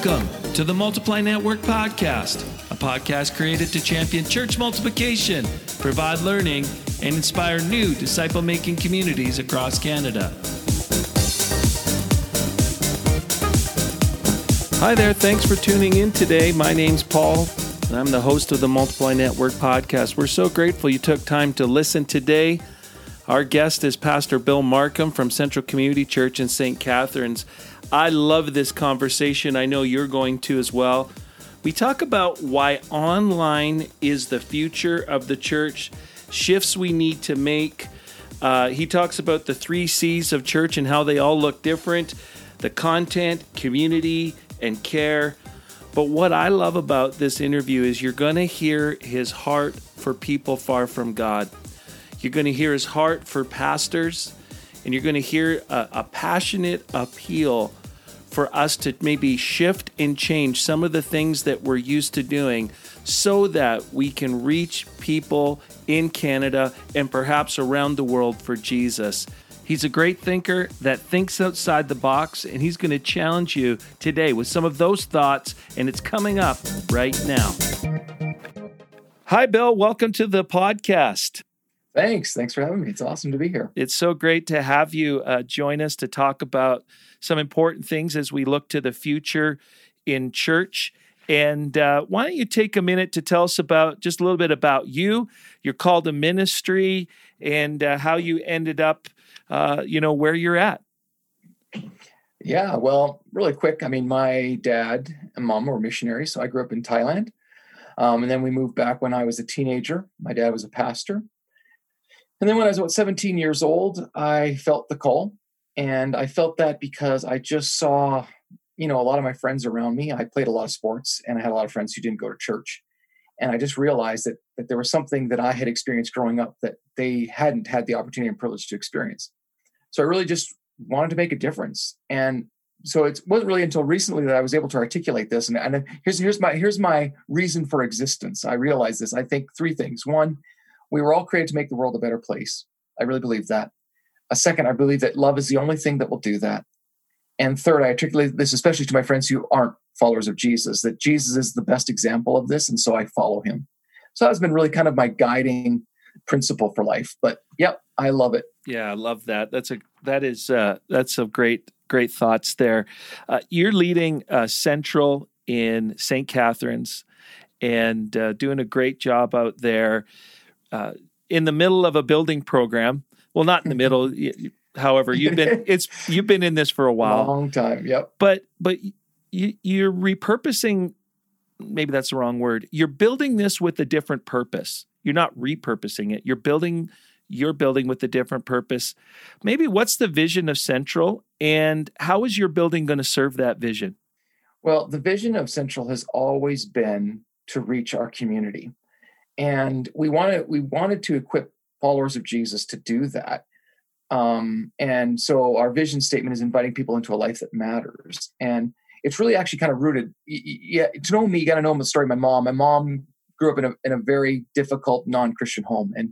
Welcome to the Multiply Network Podcast, a podcast created to champion church multiplication, provide learning, and inspire new disciple making communities across Canada. Hi there, thanks for tuning in today. My name's Paul, and I'm the host of the Multiply Network Podcast. We're so grateful you took time to listen today. Our guest is Pastor Bill Markham from Central Community Church in St. Catharines. I love this conversation. I know you're going to as well. We talk about why online is the future of the church, shifts we need to make. Uh, he talks about the three C's of church and how they all look different the content, community, and care. But what I love about this interview is you're going to hear his heart for people far from God. You're going to hear his heart for pastors, and you're going to hear a, a passionate appeal for us to maybe shift and change some of the things that we're used to doing so that we can reach people in Canada and perhaps around the world for Jesus. He's a great thinker that thinks outside the box, and he's going to challenge you today with some of those thoughts, and it's coming up right now. Hi, Bill. Welcome to the podcast. Thanks. Thanks for having me. It's awesome to be here. It's so great to have you uh, join us to talk about some important things as we look to the future in church. And uh, why don't you take a minute to tell us about just a little bit about you, your call to ministry, and uh, how you ended up, uh, you know, where you're at. Yeah, well, really quick. I mean, my dad and mom were missionaries, so I grew up in Thailand, um, and then we moved back when I was a teenager. My dad was a pastor, and then when I was about 17 years old, I felt the call. And I felt that because I just saw, you know, a lot of my friends around me. I played a lot of sports and I had a lot of friends who didn't go to church. And I just realized that, that there was something that I had experienced growing up that they hadn't had the opportunity and privilege to experience. So I really just wanted to make a difference. And so it wasn't really until recently that I was able to articulate this. And, and here's here's my here's my reason for existence. I realized this. I think three things. One, we were all created to make the world a better place. I really believe that. A second, I believe that love is the only thing that will do that. And third, I articulate this especially to my friends who aren't followers of Jesus, that Jesus is the best example of this, and so I follow him. So that's been really kind of my guiding principle for life. But yep, I love it. Yeah, I love that. That's a that is uh, that's some great great thoughts there. Uh, you're leading uh, Central in St. Catharines and uh, doing a great job out there uh, in the middle of a building program. Well, not in the middle. however, you've been it's you've been in this for a while, A long time. Yep. But but you, you're repurposing. Maybe that's the wrong word. You're building this with a different purpose. You're not repurposing it. You're building you're building with a different purpose. Maybe what's the vision of Central and how is your building going to serve that vision? Well, the vision of Central has always been to reach our community and we wanted we wanted to equip followers of jesus to do that. Um, and so our vision statement is inviting people into a life that matters. And it's really actually kind of rooted yeah to know me you got to know the story of my mom. My mom grew up in a, in a very difficult non-christian home. And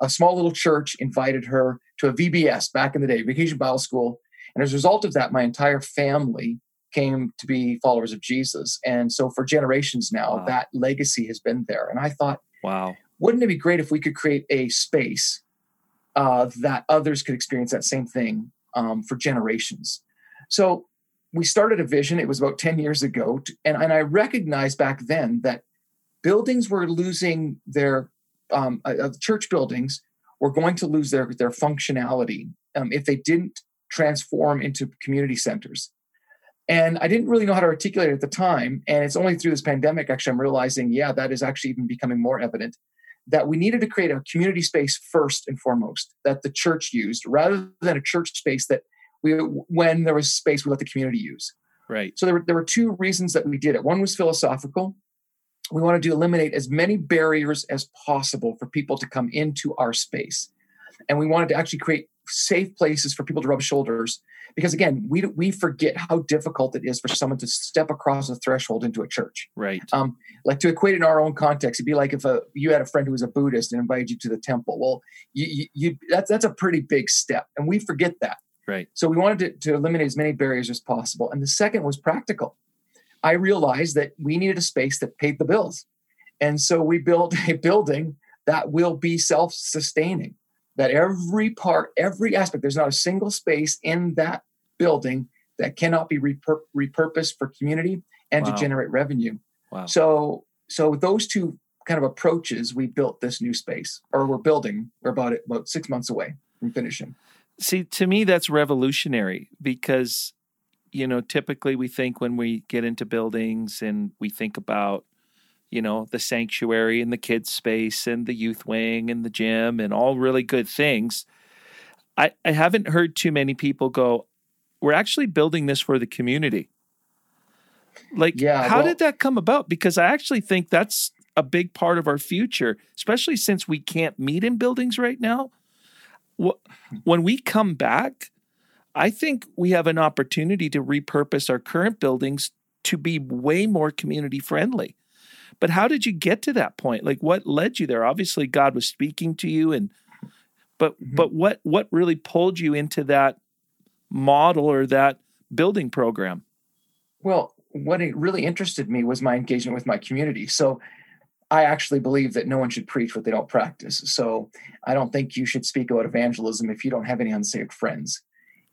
a small little church invited her to a vbs back in the day vacation bible school. And as a result of that my entire family came to be followers of jesus. And so for generations now wow. that legacy has been there. And i thought Wow. Wouldn't it be great if we could create a space uh, that others could experience that same thing um, for generations? So we started a vision. It was about 10 years ago. To, and, and I recognized back then that buildings were losing their, um, uh, uh, church buildings were going to lose their, their functionality um, if they didn't transform into community centers. And I didn't really know how to articulate it at the time. And it's only through this pandemic, actually, I'm realizing, yeah, that is actually even becoming more evident that we needed to create a community space first and foremost that the church used rather than a church space that we, when there was space, we let the community use. Right. So there were, there were two reasons that we did it. One was philosophical. We wanted to eliminate as many barriers as possible for people to come into our space. And we wanted to actually create safe places for people to rub shoulders. Because again we we forget how difficult it is for someone to step across a threshold into a church. Right. Um, like to equate it in our own context it'd be like if a you had a friend who was a buddhist and invited you to the temple. Well you, you, you that's that's a pretty big step and we forget that. Right. So we wanted to, to eliminate as many barriers as possible and the second was practical. I realized that we needed a space that paid the bills. And so we built a building that will be self sustaining, that every part, every aspect, there's not a single space in that building that cannot be repur- repurposed for community and wow. to generate revenue. Wow. So, so those two kind of approaches, we built this new space, or we're building. We're about it about six months away from finishing. See, to me, that's revolutionary because, you know, typically we think when we get into buildings and we think about, you know, the sanctuary and the kids' space and the youth wing and the gym and all really good things. I, I haven't heard too many people go, we're actually building this for the community. Like, yeah, how well, did that come about? Because I actually think that's a big part of our future, especially since we can't meet in buildings right now. When we come back, I think we have an opportunity to repurpose our current buildings to be way more community friendly. But how did you get to that point? Like what led you there? Obviously God was speaking to you and but mm-hmm. but what what really pulled you into that model or that building program? Well, what really interested me was my engagement with my community. So I actually believe that no one should preach what they don't practice. So I don't think you should speak about evangelism if you don't have any unsaved friends.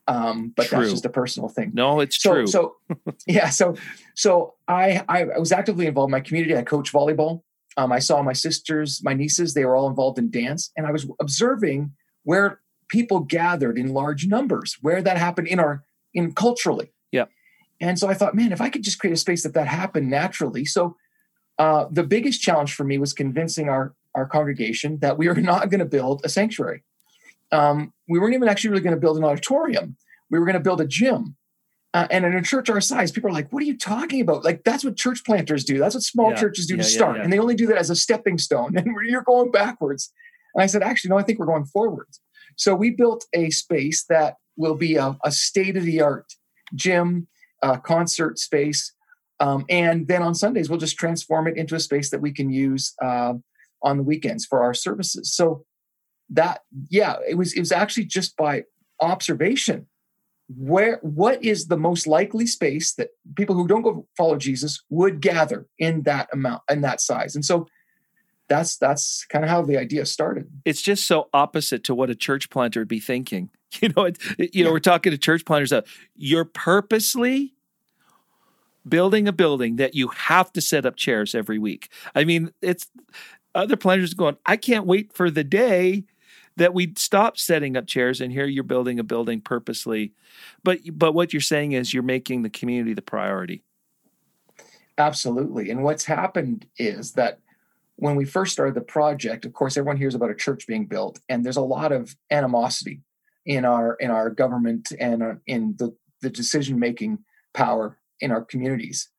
Um, but true. that's just a personal thing. No, it's so, true. So yeah, so so I I was actively involved in my community. I coach volleyball. Um, I saw my sisters, my nieces, they were all involved in dance, and I was observing where people gathered in large numbers, where that happened in our in culturally. Yeah. And so I thought, man, if I could just create a space that that happened naturally. So uh, the biggest challenge for me was convincing our our congregation that we were not going to build a sanctuary. Um, we weren't even actually really going to build an auditorium. We were going to build a gym. Uh, and in a church our size, people are like, "What are you talking about? Like that's what church planters do. That's what small yeah, churches do yeah, to start, yeah, and they only do that as a stepping stone. And you're going backwards." And I said, "Actually, no. I think we're going forwards." So we built a space that will be a, a state of the art gym, uh, concert space. Um, and then on Sundays, we'll just transform it into a space that we can use uh, on the weekends for our services. So that, yeah, it was, it was actually just by observation where what is the most likely space that people who don't go follow Jesus would gather in that amount in that size. And so that's that's kind of how the idea started. It's just so opposite to what a church planter would be thinking. You know, it, you know, we're talking to church planters that you're purposely building a building that you have to set up chairs every week. I mean, it's other planters going, I can't wait for the day that we stop setting up chairs and here you're building a building purposely. But but what you're saying is you're making the community the priority. Absolutely. And what's happened is that when we first started the project, of course, everyone hears about a church being built, and there's a lot of animosity in our in our government and uh, in the the decision making power in our communities.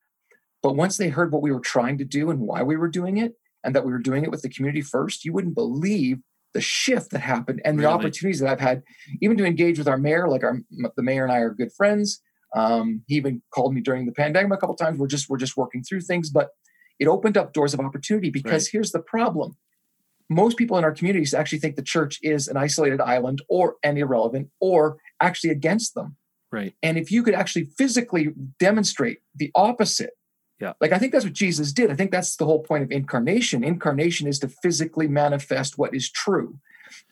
But once they heard what we were trying to do and why we were doing it, and that we were doing it with the community first, you wouldn't believe the shift that happened and really? the opportunities that I've had, even to engage with our mayor. Like our the mayor and I are good friends. Um, he even called me during the pandemic a couple times. We're just we're just working through things, but it opened up doors of opportunity because right. here's the problem most people in our communities actually think the church is an isolated island or an irrelevant or actually against them right and if you could actually physically demonstrate the opposite yeah like i think that's what jesus did i think that's the whole point of incarnation incarnation is to physically manifest what is true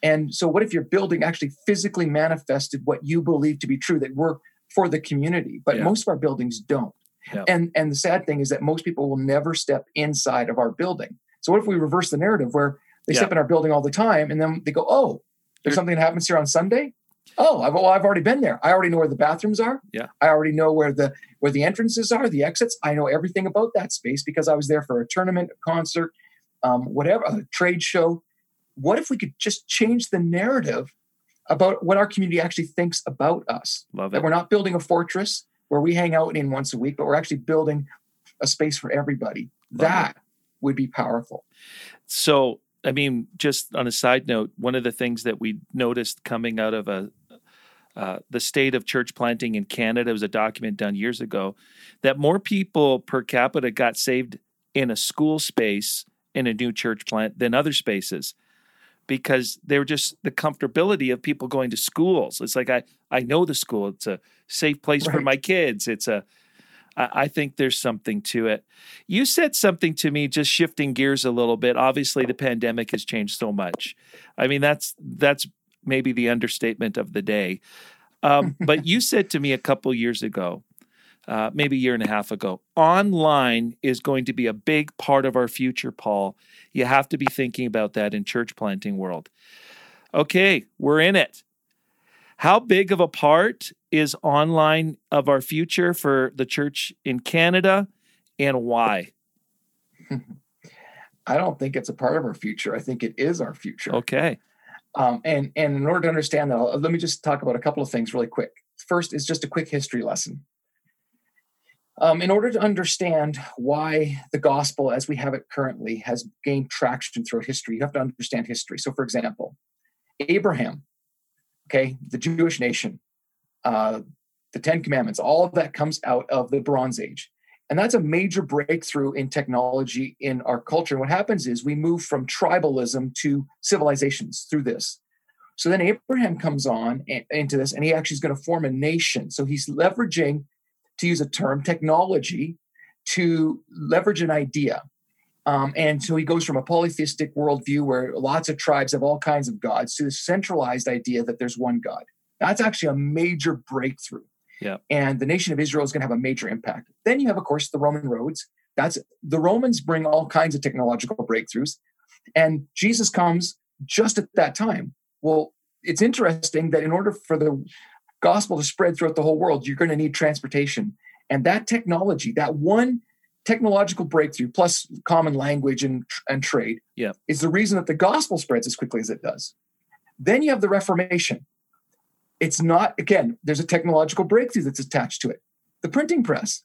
and so what if your building actually physically manifested what you believe to be true that we're for the community but yeah. most of our buildings don't yeah. And and the sad thing is that most people will never step inside of our building. So what if we reverse the narrative where they yeah. step in our building all the time and then they go, "Oh, there's something that happens here on Sunday." Oh, I've, well, I've already been there. I already know where the bathrooms are. Yeah. I already know where the where the entrances are, the exits. I know everything about that space because I was there for a tournament, a concert, um, whatever, a trade show. What if we could just change the narrative about what our community actually thinks about us? Love it. That we're not building a fortress where we hang out in once a week, but we're actually building a space for everybody. That would be powerful. So, I mean, just on a side note, one of the things that we noticed coming out of a uh, the state of church planting in Canada was a document done years ago that more people per capita got saved in a school space in a new church plant than other spaces because they were just the comfortability of people going to schools. It's like I I know the school. It's a safe place right. for my kids. It's a I, I think there's something to it. You said something to me, just shifting gears a little bit. Obviously, the pandemic has changed so much. I mean, that's that's maybe the understatement of the day. Um, but you said to me a couple years ago, uh, maybe a year and a half ago, online is going to be a big part of our future, Paul. You have to be thinking about that in church planting world. Okay, we're in it. How big of a part is online of our future for the church in Canada and why? I don't think it's a part of our future. I think it is our future. Okay. Um, and and in order to understand that, let me just talk about a couple of things really quick. First is just a quick history lesson. Um, in order to understand why the gospel, as we have it currently, has gained traction throughout history, you have to understand history. So, for example, Abraham, okay, the Jewish nation, uh, the Ten Commandments, all of that comes out of the Bronze Age. And that's a major breakthrough in technology in our culture. And what happens is we move from tribalism to civilizations through this. So then Abraham comes on into this and he actually is going to form a nation. So he's leveraging, to use a term, technology to leverage an idea. Um, and so he goes from a polytheistic worldview where lots of tribes have all kinds of gods to the centralized idea that there's one God. That's actually a major breakthrough. Yeah. And the nation of Israel is going to have a major impact. Then you have, of course, the Roman roads. That's the Romans bring all kinds of technological breakthroughs. And Jesus comes just at that time. Well, it's interesting that in order for the gospel to spread throughout the whole world, you're going to need transportation. And that technology, that one technological breakthrough plus common language and, and trade yeah. is the reason that the gospel spreads as quickly as it does. Then you have the Reformation. It's not, again, there's a technological breakthrough that's attached to it. The printing press.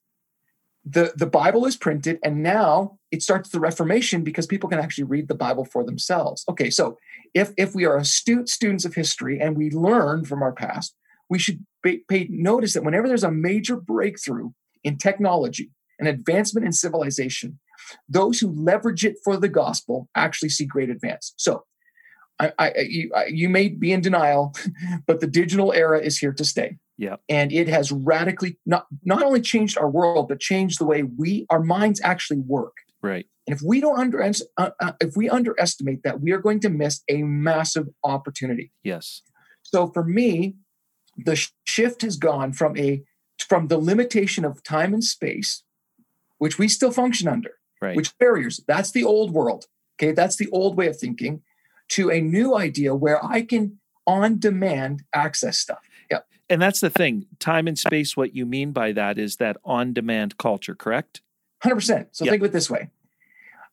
The, the Bible is printed, and now it starts the Reformation because people can actually read the Bible for themselves. Okay, so if, if we are astute students of history and we learn from our past, we should pay, pay notice that whenever there's a major breakthrough in technology, an advancement in civilization, those who leverage it for the gospel actually see great advance. So I, I, you, you, may be in denial, but the digital era is here to stay. Yeah, and it has radically not not only changed our world, but changed the way we our minds actually work. Right. And if we don't under uh, uh, if we underestimate that, we are going to miss a massive opportunity. Yes. So for me, the shift has gone from a from the limitation of time and space, which we still function under, right. which barriers. That's the old world. Okay, that's the old way of thinking to a new idea where I can on demand access stuff. Yep. And that's the thing time and space, what you mean by that is that on demand culture, correct? 100%. So yep. think of it this way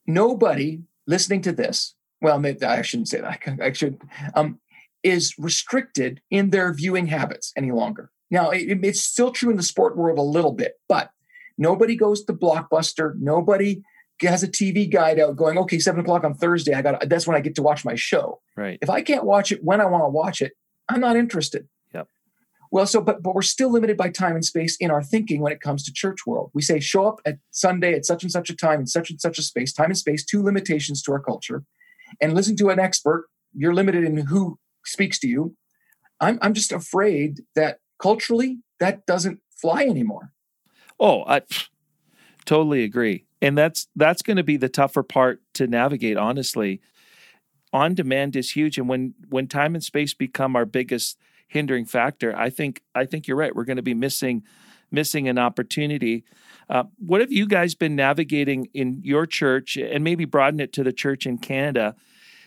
nobody listening to this, well, maybe I shouldn't say that. I should, um, is restricted in their viewing habits any longer. Now, it, it's still true in the sport world a little bit, but nobody goes to Blockbuster. Nobody has a TV guide out going, okay, seven o'clock on Thursday, I got that's when I get to watch my show. Right. If I can't watch it when I want to watch it, I'm not interested. Yep. Well, so but but we're still limited by time and space in our thinking when it comes to church world. We say show up at Sunday at such and such a time in such and such a space, time and space, two limitations to our culture, and listen to an expert. You're limited in who speaks to you. I'm I'm just afraid that culturally that doesn't fly anymore. Oh, I totally agree and that's that's going to be the tougher part to navigate honestly. On demand is huge and when when time and space become our biggest hindering factor i think i think you're right. We're going to be missing missing an opportunity. Uh, what have you guys been navigating in your church and maybe broaden it to the church in canada?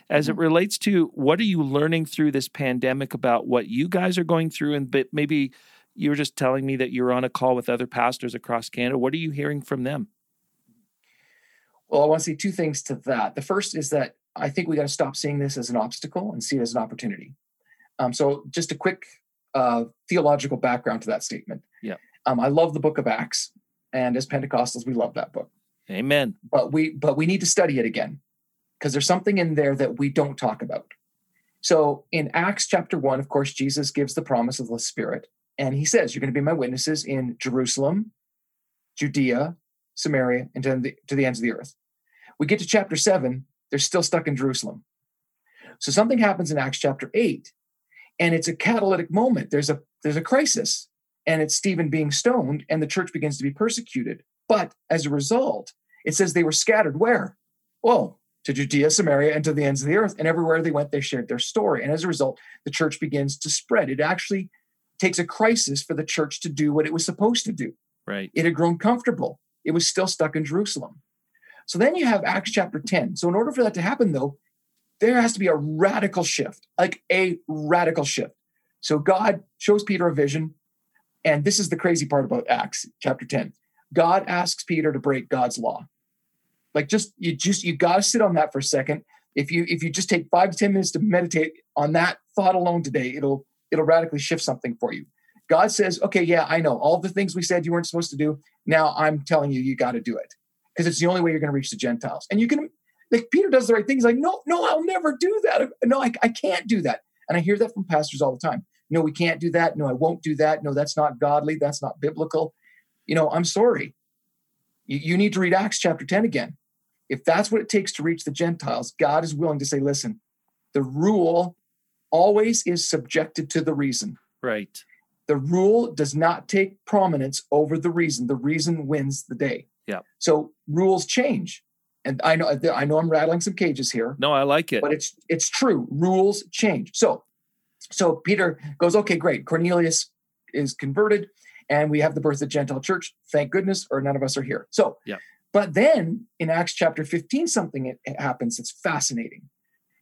As it mm-hmm. relates to what are you learning through this pandemic about what you guys are going through? And but maybe you were just telling me that you're on a call with other pastors across canada. What are you hearing from them well, I want to say two things to that. The first is that I think we got to stop seeing this as an obstacle and see it as an opportunity. Um, so, just a quick uh, theological background to that statement. Yeah. Um, I love the Book of Acts, and as Pentecostals, we love that book. Amen. But we but we need to study it again because there's something in there that we don't talk about. So, in Acts chapter one, of course, Jesus gives the promise of the Spirit, and he says, "You're going to be my witnesses in Jerusalem, Judea, Samaria, and to the, to the ends of the earth." We get to chapter seven, they're still stuck in Jerusalem. So something happens in Acts chapter eight, and it's a catalytic moment. There's a there's a crisis. and it's Stephen being stoned, and the church begins to be persecuted. But as a result, it says they were scattered where? Well, to Judea, Samaria, and to the ends of the earth. And everywhere they went, they shared their story. And as a result, the church begins to spread. It actually takes a crisis for the church to do what it was supposed to do. Right. It had grown comfortable, it was still stuck in Jerusalem. So then you have Acts chapter 10. So, in order for that to happen, though, there has to be a radical shift, like a radical shift. So, God shows Peter a vision. And this is the crazy part about Acts chapter 10. God asks Peter to break God's law. Like just you just you got to sit on that for a second. If you if you just take 5 to 10 minutes to meditate on that thought alone today, it'll it'll radically shift something for you. God says, "Okay, yeah, I know. All the things we said you weren't supposed to do, now I'm telling you you got to do it." Because it's the only way you're going to reach the Gentiles. And you can like Peter does the right thing. He's like, "No, no, I'll never do that. No, I, I can't do that." And I hear that from pastors all the time. No, we can't do that. No, I won't do that. No, that's not godly. That's not biblical. You know, I'm sorry. You, you need to read Acts chapter 10 again. If that's what it takes to reach the Gentiles, God is willing to say, listen, the rule always is subjected to the reason. Right. The rule does not take prominence over the reason. The reason wins the day. Yeah. So rules change. And I know I know I'm rattling some cages here. No, I like it. But it's it's true. Rules change. So so Peter goes, okay, great. Cornelius is converted, and we have the birth of the Gentile church. Thank goodness, or none of us are here. So, yeah. But then in Acts chapter 15, something it, it happens that's fascinating.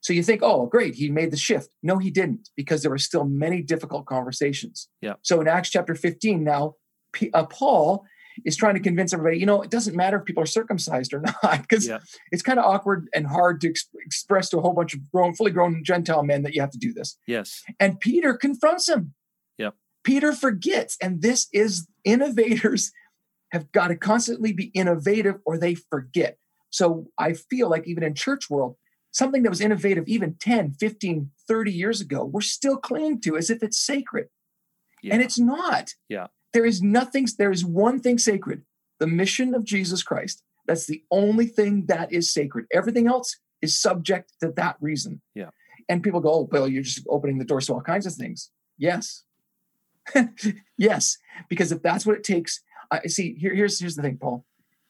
So you think, oh, great, he made the shift. No, he didn't, because there were still many difficult conversations. Yeah. So in Acts chapter 15, now P- uh, Paul is trying to convince everybody, you know, it doesn't matter if people are circumcised or not, because Yeah. it's kind of awkward and hard to ex- express to a whole bunch of grown, fully grown Gentile men that you have to do this. Yes. And Peter confronts him. Yep. Peter forgets. And this is innovators have got to constantly be innovative or they forget. So I feel like even in church world, something that was innovative even 10, 15, 30 years ago, we're still clinging to as if it's sacred. Yeah. And it's not. Yeah. There is nothing, there is one thing sacred the mission of Jesus Christ. That's the only thing that is sacred. Everything else is subject to that reason. Yeah. And people go, oh, Bill, you're just opening the doors to all kinds of things. Yes. yes. Because if that's what it takes, I see, here, here's, here's the thing, Paul.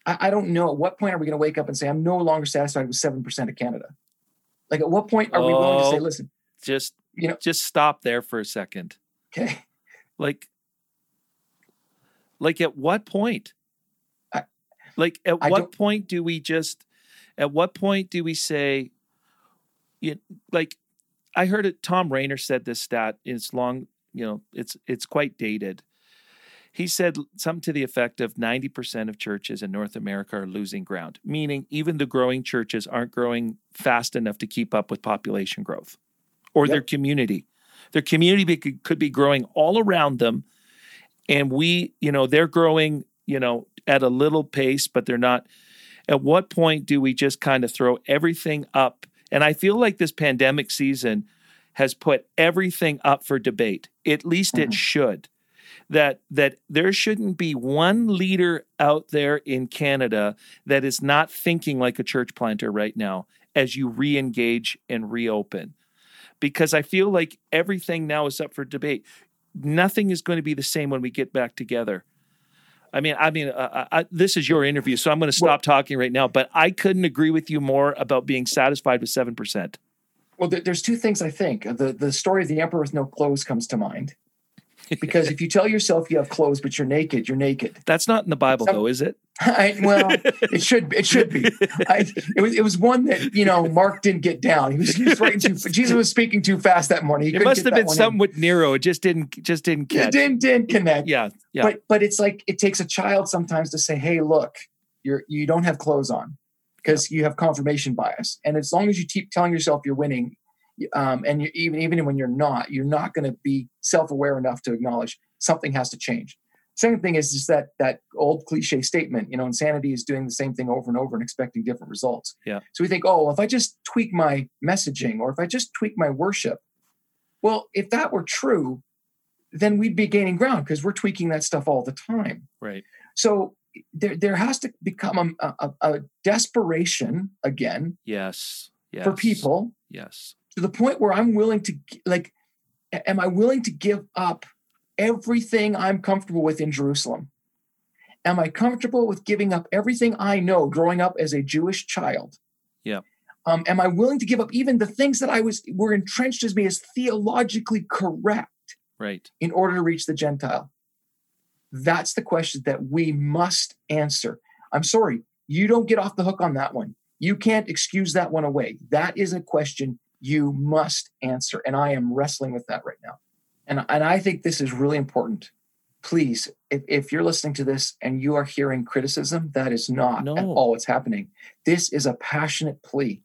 I, I don't know at what point are we going to wake up and say, I'm no longer satisfied with 7% of Canada? Like, at what point are we willing to say, Oh. listen, Just You know- just stop there for a second. okay, Like like at what point? I- like at I what point do we just at what point do we say you, like I heard it Thom Rainer said this stat it's long you know it's it's quite dated. He said something to the effect of 90% of churches in North America are losing ground, meaning even the growing churches aren't growing fast enough to keep up with population growth or their community. Their community could be growing all around them. And we, you know, they're growing, you know, at a little pace, but they're not. At what point do we just kind of throw everything up? And I feel like this pandemic season has put everything up for debate. At least it Mhm. should. That that there shouldn't be one leader out there in Canada that is not thinking like a church planter right now as you re-engage and reopen. Because I feel like everything now is up for debate. Nothing is going to be the same when we get back together. I mean, I mean, uh, I, this is your interview, so I'm going to stop talking right now. But I couldn't agree with you more about being satisfied with seven percent. Well, there- there's two things I think. The the story of the emperor with no clothes comes to mind. Because if you tell yourself you have clothes but you're naked, you're naked. That's not in the Bible, Some- though, is it? I, well, it should it should be. I, it was it was one that you know Mark didn't get down. He was, he was writing too. Jesus was speaking too fast that morning. He It must have been in. something with Nero. It just didn't, just didn't It didn't didn't connect. Yeah, yeah. But but it's like it takes a child sometimes to say, "Hey, look, you're you don't have clothes on because you have confirmation bias." And as long as you keep telling yourself you're winning, um, and even even when you're not, you're not going to be self aware enough to acknowledge something has to change. Second thing is just that that old cliche statement, you know, insanity is doing the same thing over and over and expecting different results. Yeah. So we think, oh, well, if I just tweak my messaging or if I just tweak my worship, well, if that were true, then we'd be gaining ground because we're tweaking that stuff all the time. right. So there, there has to become a, a, a desperation again Yes. Yes. for people Yes. to the point where I'm willing to, like, am I willing to give up everything I'm comfortable with in Jerusalem? Am I comfortable with giving up everything I know growing up as a Jewish child? Yeah. Um, am I willing to give up even the things that I was were entrenched as me as theologically correct Right. in order to reach the Gentile? That's the question that we must answer. I'm sorry, you don't get off the hook on that one. You can't excuse that one away. That is a question you must answer. And I am wrestling with that right now. And, and I think this is really important. Please, if, if you're listening to this and you are hearing criticism, that is not No. at all what's happening. This is a passionate plea.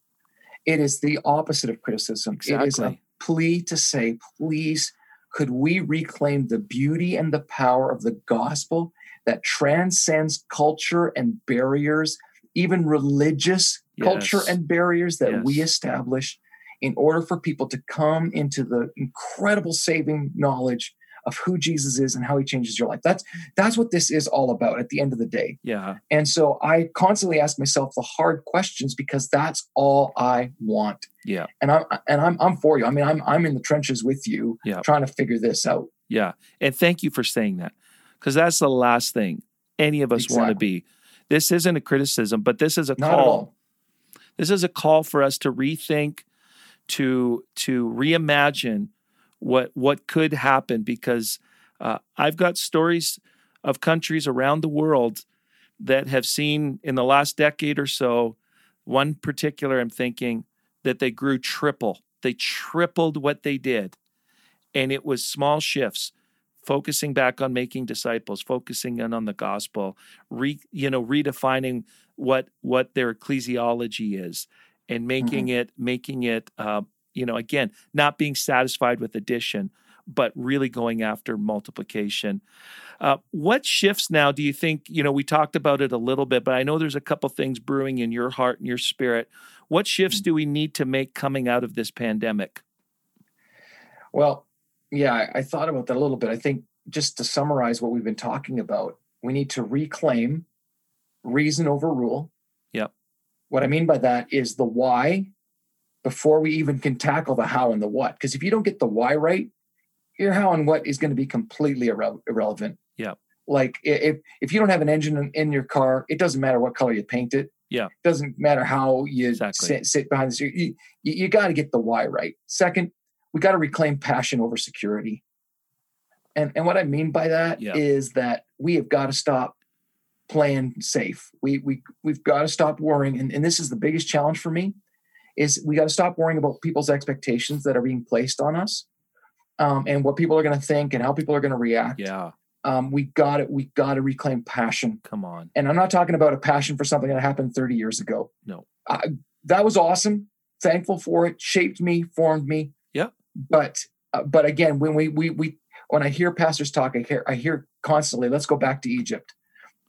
It is the opposite of criticism. Exactly. It is a plea to say, please, could we reclaim the beauty and the power of the gospel that transcends culture and barriers, even religious culture and barriers that we Yes. establish in order for people to come into the incredible saving knowledge of who Jesus is and how he changes your life. That's that's what this is all about at the end of the day. Yeah. And so I constantly ask myself the hard questions because that's all I want. Yeah. And I'm and I'm I'm for you. I mean, I'm I'm in the trenches with you Yeah. trying to figure this out. Yeah. And thank you for saying that because that's the last thing any of us want to be. This isn't a criticism, but this is a Not at call. all. This is a call for us to rethink, to to reimagine what what could happen because uh, I've got stories of countries around the world that have seen in the last decade or so. One particular, I'm thinking that they grew triple. They tripled what they did, and it was small shifts focusing back on making disciples focusing in on the gospel re, you know redefining what what their ecclesiology is and making it making it uh, you know again not being satisfied with addition but really going after multiplication uh, what shifts now do you think you know we talked about it a little bit but i know there's a couple things brewing in your heart and your spirit what shifts do we need to make coming out of this pandemic Well, yeah, I, I thought about that a little bit. I think just to summarize what we've been talking about, we need to reclaim reason over rule. What I mean by that is the why before we even can tackle the how and the what. Because if you don't get the why right, your how and what is going to be completely irre- irrelevant. Yeah. Like if if you don't have an engine in, in your car, it doesn't matter what color you paint it. Yeah. It doesn't matter how you Exactly. sit, sit behind the steering. You, you, you got to get the why right. Second, we got to reclaim passion over security. And and what I mean by that is Yeah. that we have got to stop playing safe. We we we've got to stop worrying. And, and this is the biggest challenge for me is we got to stop worrying about people's expectations that are being placed on us. Um, and what people are going to think and how people are going to react. yeah Um, we got it. We got to reclaim passion. come on And I'm not talking about a passion for something that happened 30 years ago. No. Uh, that was awesome. Thankful for it. Shaped me, formed me. Yeah. But uh, but again, when we we we when I hear pastors talk, I hear I hear constantly, let's go back to Egypt.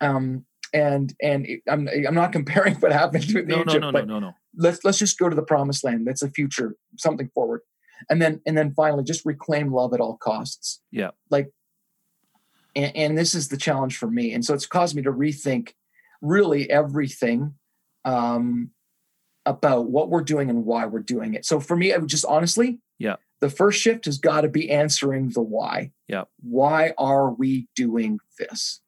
Um, and and it- I'm I'm not comparing what happened with no no Egypt, no no but no no let's let's just go to the promised land. That's a future, something forward. And then and then finally, just reclaim love at all costs. Yeah. Like, and, and this is the challenge for me. And so it's caused me to rethink really everything um, about what we're doing and why we're doing it. So for me, I would just honestly, Yeah. the first shift has got to be answering the why. Yeah. Why are we doing this?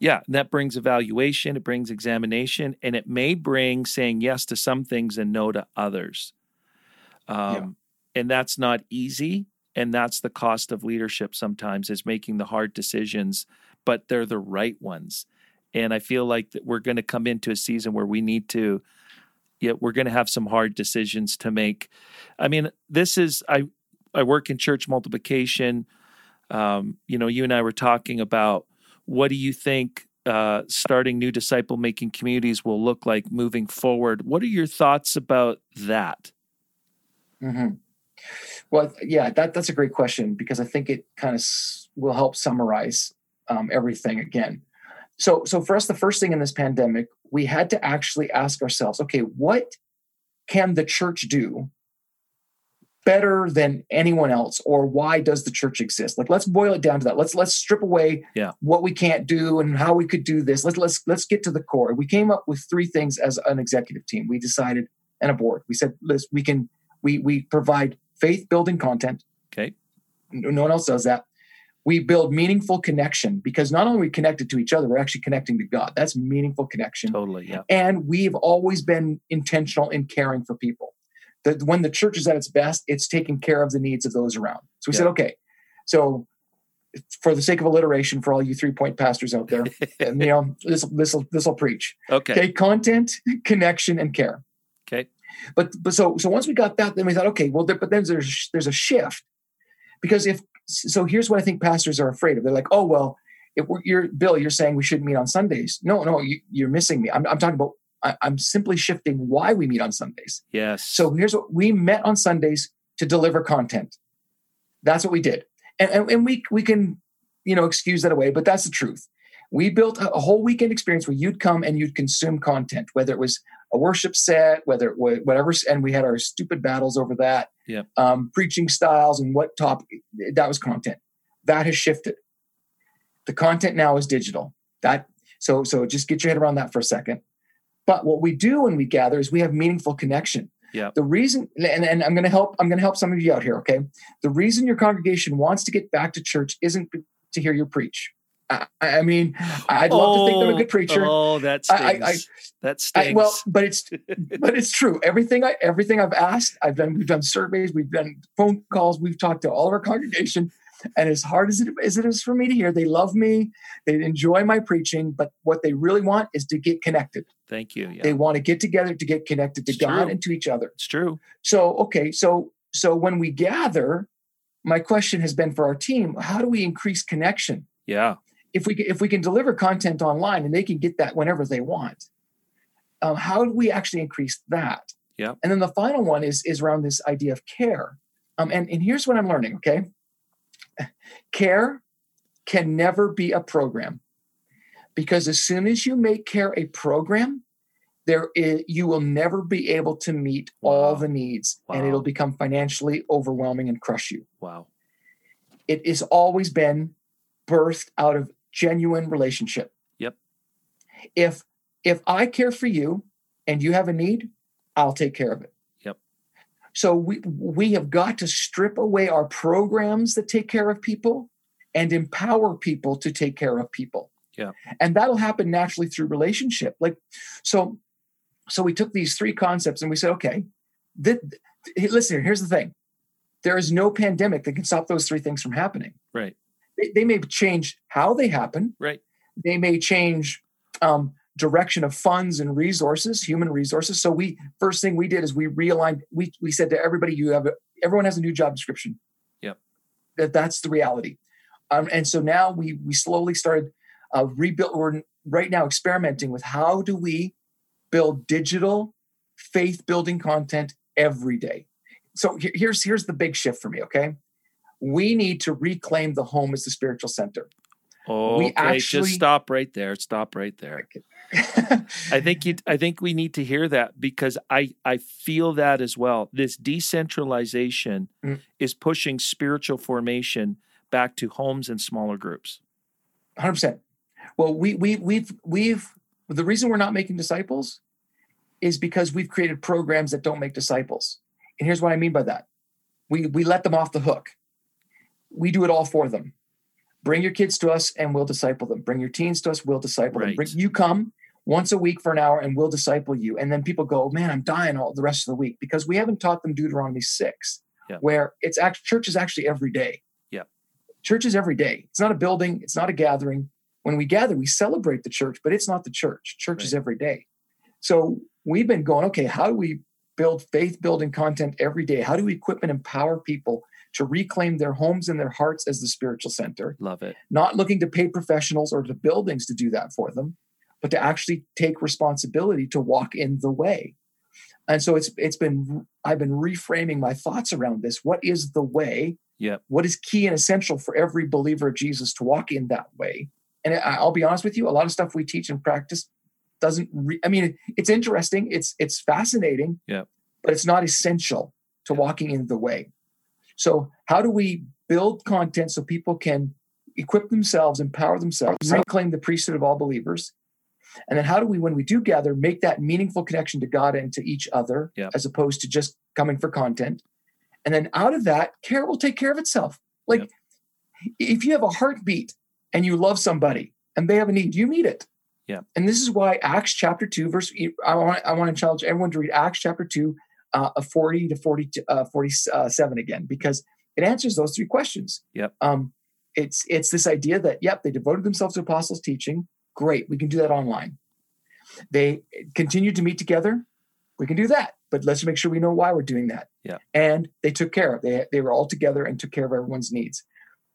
Yeah, and that brings evaluation, it brings examination, and it may bring saying yes to some things and no to others. Um, And that's not easy. And that's the cost of leadership sometimes is making the hard decisions, but they're the right ones. And I feel like that we're going to come into a season where we need to, yeah, we're going to have some hard decisions to make. I mean, this is I I work in church multiplication. Um, you know, you and I were talking about what do you think uh, starting new disciple making communities will look like moving forward? What are your thoughts about that? hmm Well, yeah, that that's a great question because I think it kind of s- will help summarize um, everything again. So, so for us, the first thing in this pandemic, we had to actually ask ourselves, okay, what can the church do better than anyone else, or why does the church exist? Like, let's boil it down to that. Let's let's strip away Yeah. what we can't do and how we could do this. Let's let's let's get to the core. We came up with three things as an executive team. We decided and a board. We said, let's we can we we provide faith building content. Okay. No no one else does that. we build meaningful connection because not only are we connected to each other, we're actually connecting to God. That's meaningful connection. Totally. Yeah. And we've always been intentional in caring for people. That when the church is at its best, it's taking care of the needs of those around. So we Yeah. said, okay, so for the sake of alliteration, for all you three point pastors out there, and, you know, this this will this will preach. Okay. Okay, content, connection, and care. Okay. But but so so once we got that, then we thought, okay, well, there, but then there's there's a shift because if so, here's what I think pastors are afraid of. They're like, oh well, if we're, you're Bill, you're saying we shouldn't meet on Sundays. No, no, you, you're missing me. I'm, I'm talking about. I, I'm simply shifting why we meet on Sundays. Yes. So here's what we met on Sundays to deliver content. That's what we did, and and, and we we can you know excuse that away, but that's the truth. We built a, a whole weekend experience where you'd come and you'd consume content, whether it was a worship set, whether it was whatever, and we had our stupid battles over that. Yeah. Um, preaching styles and what topic that was content. That has shifted. The content now is digital. That so so just get your head around that for a second. But what we do when we gather is we have meaningful connection. Yeah. The reason, and, and I'm going to help. I'm going to help some of you out here. Okay. The reason your congregation wants to get back to church isn't to hear you preach. I, I mean, I'd love to think I'm a good oh, preacher. Oh, that stings. I- I- that stings. Well, but it's but it's true. Everything I everything I've asked, I've done. We've done surveys, we've done phone calls, we've talked to all of our congregation. And as hard as it as it is for me to hear, they love me, they enjoy my preaching, but what they really want is to get connected. Thank you. Yeah. They want to get together to get connected to It's God true. and to each other. it's true. So okay, so so when we gather, my question has been for our team: How do we increase connection? Yeah. if we if we can deliver content online and they can get that whenever they want um, how do we actually increase that Yeah. and then the final one is is around this idea of care um, and and here's what i'm learning okay care can never be a program because as soon as you make care a program there is, you will never be able to meet all the needs and it'll become financially overwhelming and crush you Wow. it has always been birthed out of genuine relationship. Yep. If if I care for you and you have a need, I'll take care of it. So we we have got to strip away our programs that take care of people and empower people to take care of people. Yeah. And that'll happen naturally through relationship. Like so so we took these three concepts and we said, okay, th- th- listen here, here's the thing. There is no pandemic that can stop those three things from happening Right. they, they may change how they happen. Right. They may change um, direction of funds and resources, human resources. So we first thing we did is we realigned. We we said to everybody, you have a, everyone has a new job description. Yep. That that's the reality. Um, and so now we we slowly started uh, rebuild. We're right now experimenting with how do we build digital faith building content every day. So here's here's the big shift for me. Okay, we need to reclaim the home as the spiritual center. Okay. actually- just stop right there. Stop right there. I think you I think we need to hear that because I I feel that as well. This decentralization Mm. is pushing spiritual formation back to homes and smaller groups. Hundred percent. Well, we we we've we've the reason we're not making disciples is because we've created programs that don't make disciples. And here's what I mean by that: we we let them off the hook. We do it all for them. Bring your kids to us, and we'll disciple them. Bring your teens to us, we'll disciple them. Bring, you come once a week for an hour, and we'll disciple you. And then people go, "Man, I'm dying all the rest of the week because we haven't taught them Deuteronomy six, Yeah. where it's actually church is actually every day. Yeah. church is every day. It's not a building. It's not a gathering when we gather, we celebrate the church, but it's not the church. Church is every day. So we've been going, okay, how do we build faith building content every day? How do we equip and empower people to reclaim their homes and their hearts as the spiritual center? Love it. Not looking to pay professionals or to buildings to do that for them, but to actually take responsibility to walk in the way. And so it's it's been I've been reframing my thoughts around this. What is the way? Yeah. What is key and essential for every believer of Jesus to walk in that way? And I'll be honest with you, a lot of stuff we teach and practice doesn't. Re- I mean, it's interesting, it's it's fascinating, Yeah. but it's not essential to walking in the way. So, how do we build content so people can equip themselves, empower themselves, reclaim the priesthood of all believers? And then, how do we, when we do gather, make that meaningful connection to God and to each other, Yep. as opposed to just coming for content? And then, out of that, care will take care of itself. Like, Yep. if you have a heartbeat and you love somebody and they have a need, you meet it. Yeah. And this is why Acts chapter 2, verse, I want, I want to challenge everyone to read Acts chapter 2, uh, 40 to 40, uh, 47 again, because it answers those three questions. Yep. Um, it's, it's this idea that, yep, they devoted themselves to apostles' teaching. Great. We can do that online. They continued to meet together. We can do that, but let's make sure we know why we're doing that. Yeah. And they took care of they they were all together and took care of everyone's needs.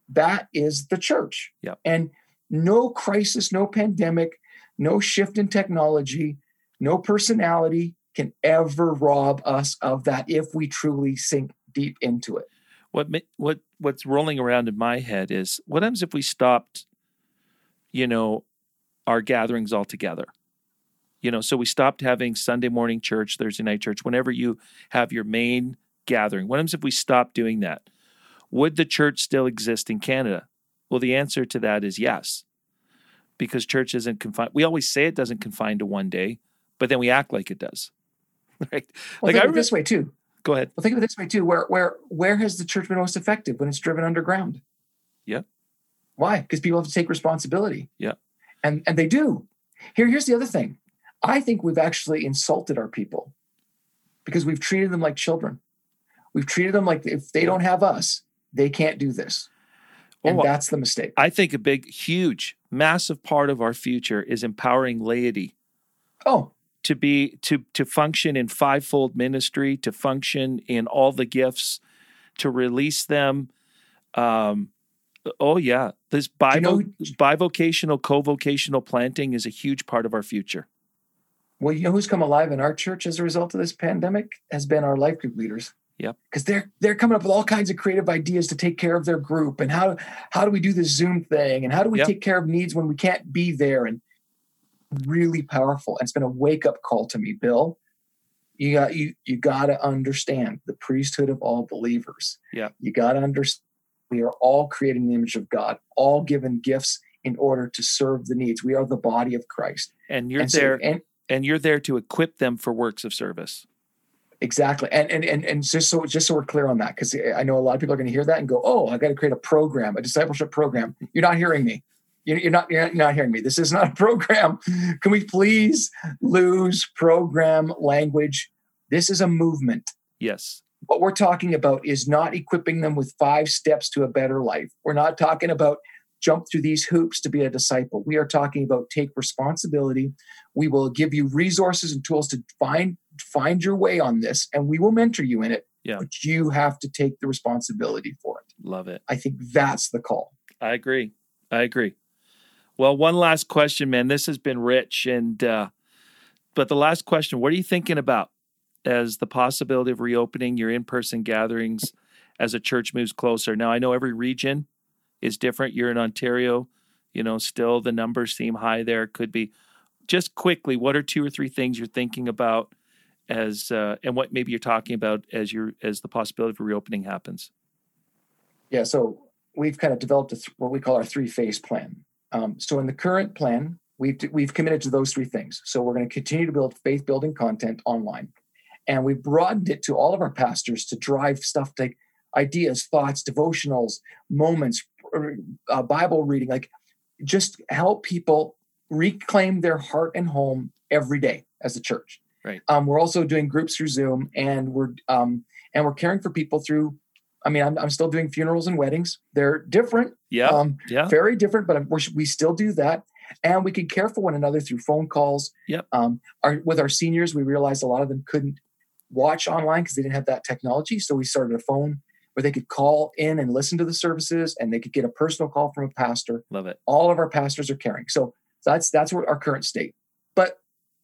That is the church. Yeah. And no crisis, no pandemic, no shift in technology, no personality can ever rob us of that if we truly sink deep into it. What what what's rolling around in my head is what happens if we stopped, you know, our gatherings altogether? You know, so we stopped having Sunday morning church, Thursday night church, whenever you have your main gathering. What happens if we stop doing that? Would the church still exist in Canada? Well, the answer to that is yes, because church isn't confined. We always say it doesn't confine to one day, but then we act like it does. Right? Well, like think I of it this way too. Go ahead. Well, think of it this way too. Where where where has the church been most effective when it's driven underground? Yeah. Why? Because people have to take responsibility. Yeah. And and they do. Here here's the other thing. I think we've actually insulted our people because we've treated them like children. We've treated them like if they don't have us, they can't do this. And oh, that's the mistake. I think a big, huge, massive part of our future is empowering laity. Oh. To be to to function in fivefold ministry, to function in all the gifts, to release them. Um, oh yeah, this bivo- you know, bivocational, co-vocational planting is a huge part of our future. Well, you know who's come alive in our church as a result of this pandemic has been our life group leaders. Yep. Because they're they're coming up with all kinds of creative ideas to take care of their group and how how do we do this Zoom thing and how do we yep. take care of needs when we can't be there and really powerful. And it's been a wake up call to me, Bill. You got you you got to understand the priesthood of all believers. Yeah. You got to understand we are all creating the image of God, all given gifts in order to serve the needs. We are the body of Christ. And you're and there so, and, and you're there to equip them for works of service. Exactly. And and and, and just so just so we're clear on that because i know a lot of people are going to hear that and go oh i got to create a program a discipleship program. You're not hearing me. You're not you're not hearing me. This is not a program. Can we please lose program language? This is a movement. Yes what we're talking about is not equipping them with five steps to a better life we're not talking about jump through these hoops to be a disciple. We are talking about take responsibility. We will give you resources and tools to find find your way on this, and we will mentor you in it. Yeah. But you have to take the responsibility for it. Love it. I think that's the call. I agree. I agree. Well, one last question, man. This has been rich, and uh, but the last question: What are you thinking about as the possibility of reopening your in-person gatherings as a church moves closer? Now, I know every region is different. You're in Ontario, you know, still the numbers seem high there. Could be just quickly, what are two or three things you're thinking about as uh, and what maybe you're talking about as you as the possibility for reopening happens? Yeah, so we've kind of developed th- what we call our three phase plan. Um, so in the current plan, we've we've committed to those three things. So we're going to continue to build faith building content online, and we broadened it to all of our pastors to drive stuff like ideas, thoughts, devotionals, moments, uh, Bible reading, like just help people reclaim their heart and home every day as a church. Right. Um, we're also doing groups through Zoom, and we're um, and we're caring for people through. I mean, I'm, I'm still doing funerals and weddings. They're different. Yeah. Um, yeah. Very different, but we still do that, and we can care for one another through phone calls. Yep. Um, our, with our seniors, we realized a lot of them couldn't watch online because they didn't have that technology, so we started a phone where they could call in and listen to the services and they could get a personal call from a pastor. Love it. All of our pastors are caring. So that's that's what our current state. But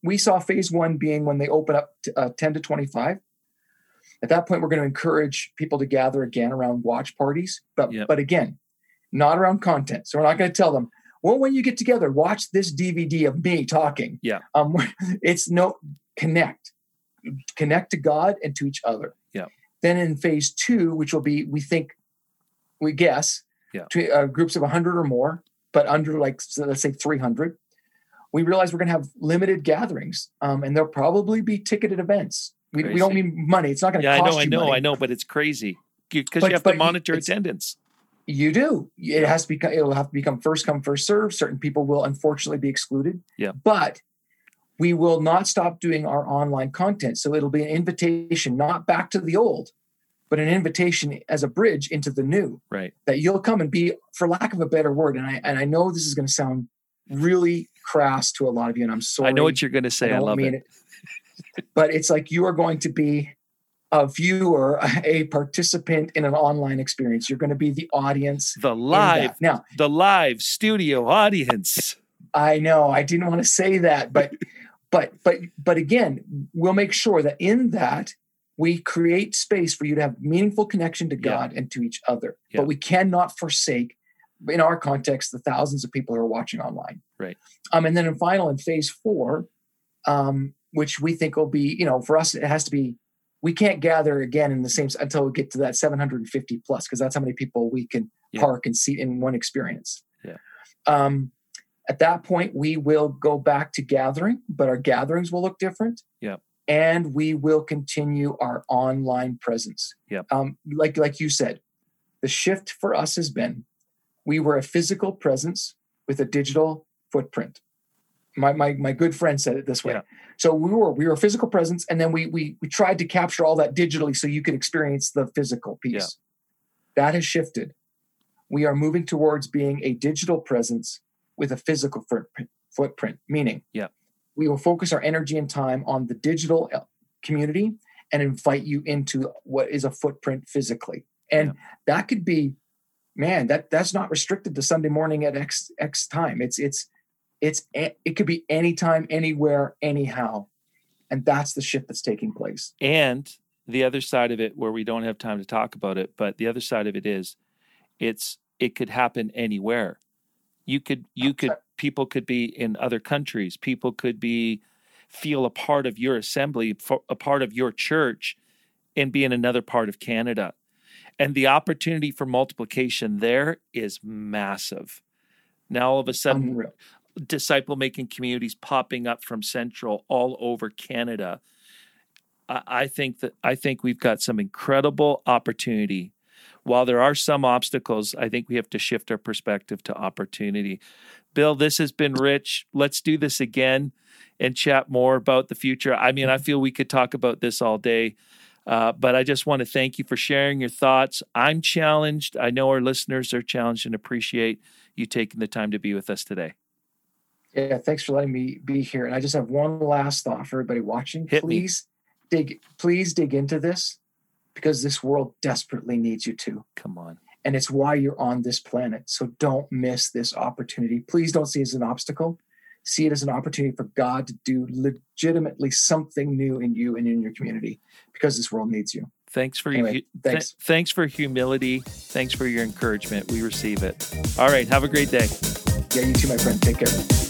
we saw phase one being when they open up to, uh, 10 to 25. At that point, we're going to encourage people to gather again around watch parties. But yep. but again, not around content. So we're not going to tell them, well, when you get together, watch this DVD of me talking. Yeah. Um, it's no connect, connect to God and to each other. Yeah. Then in phase two, which will be, we think, we guess, yeah. to, uh, groups of 100 or more, but under like, so let's say 300, we realize we're going to have limited gatherings um, and there'll probably be ticketed events. We, we don't need money. It's not going to yeah, cost I know, I know, money. I know, but it's crazy because you have to monitor attendance. You do. It has to become. It will have to become first come first serve. Certain people will unfortunately be excluded. Yeah. But we will not stop doing our online content. So it'll be an invitation, not back to the old, but an invitation as a bridge into the new. Right. That you'll come and be, for lack of a better word, and I and I know this is going to sound really crass to a lot of you, and I'm sorry. I know what you're going to say. I, don't love mean it. it. But it's like you are going to be a viewer, a participant in an online experience. You're going to be the audience. The live. Now, the live studio audience. I know I didn't want to say that, but but but but again, we'll make sure that in that we create space for you to have meaningful connection to Yeah. God and to each other. Yeah. But we cannot forsake, in our context, the thousands of people who are watching online. Right. Um, and then in final in phase four, um, which we think will be, you know, for us, it has to be. We can't gather again in the same until we get to that 750 plus, because that's how many people we can Yeah. park and seat in one experience. Yeah. Um, at that point, we will go back to gathering, but our gatherings will look different. Yeah. And we will continue our online presence. Yeah. Um, like like you said, the shift for us has been we were a physical presence with a digital footprint. My my my good friend said it this way. Yeah. So we were we were a physical presence, and then we we we tried to capture all that digitally so you could experience the physical piece. Yeah. That has shifted. We are moving towards being a digital presence with a physical footprint, meaning Yeah. we will focus our energy and time on the digital uh, community and invite you into what is a footprint physically and Yeah. that could be man that that's not restricted to sunday morning at x x time it's it's it's it could be anytime anywhere anyhow and that's the shift that's taking place And the other side of it, where we don't have time to talk about it, but the other side of it is, it's it could happen anywhere. You could you could people could be in other countries. People could be feel a part of your assembly, a part of your church, and be in another part of Canada. And the opportunity for multiplication there is massive. Now all of a sudden unreal disciple making communities popping up from central all over canada I, I think that i think we've got some incredible opportunity while there are some obstacles i think we have to shift our perspective to opportunity bill this has been rich let's do this again and chat more about the future i mean i feel we could talk about this all day uh, but I just want to thank you for sharing your thoughts. I'm challenged. I know our listeners are challenged and appreciate you taking the time to be with us today. Yeah, thanks for letting me be here. And I just have one last thought for everybody watching. Hit me. please dig please dig into this because this world desperately needs you to. Come on. And it's why you're on this planet. So don't miss this opportunity. Please don't see it as an obstacle. See it as an opportunity for God to do legitimately something new in you and in your community because this world needs you. Thanks for Anyway, your thanks. thanks for humility. Thanks for your encouragement. We receive it. All right. Have a great day. Yeah, you too, my friend. Take care.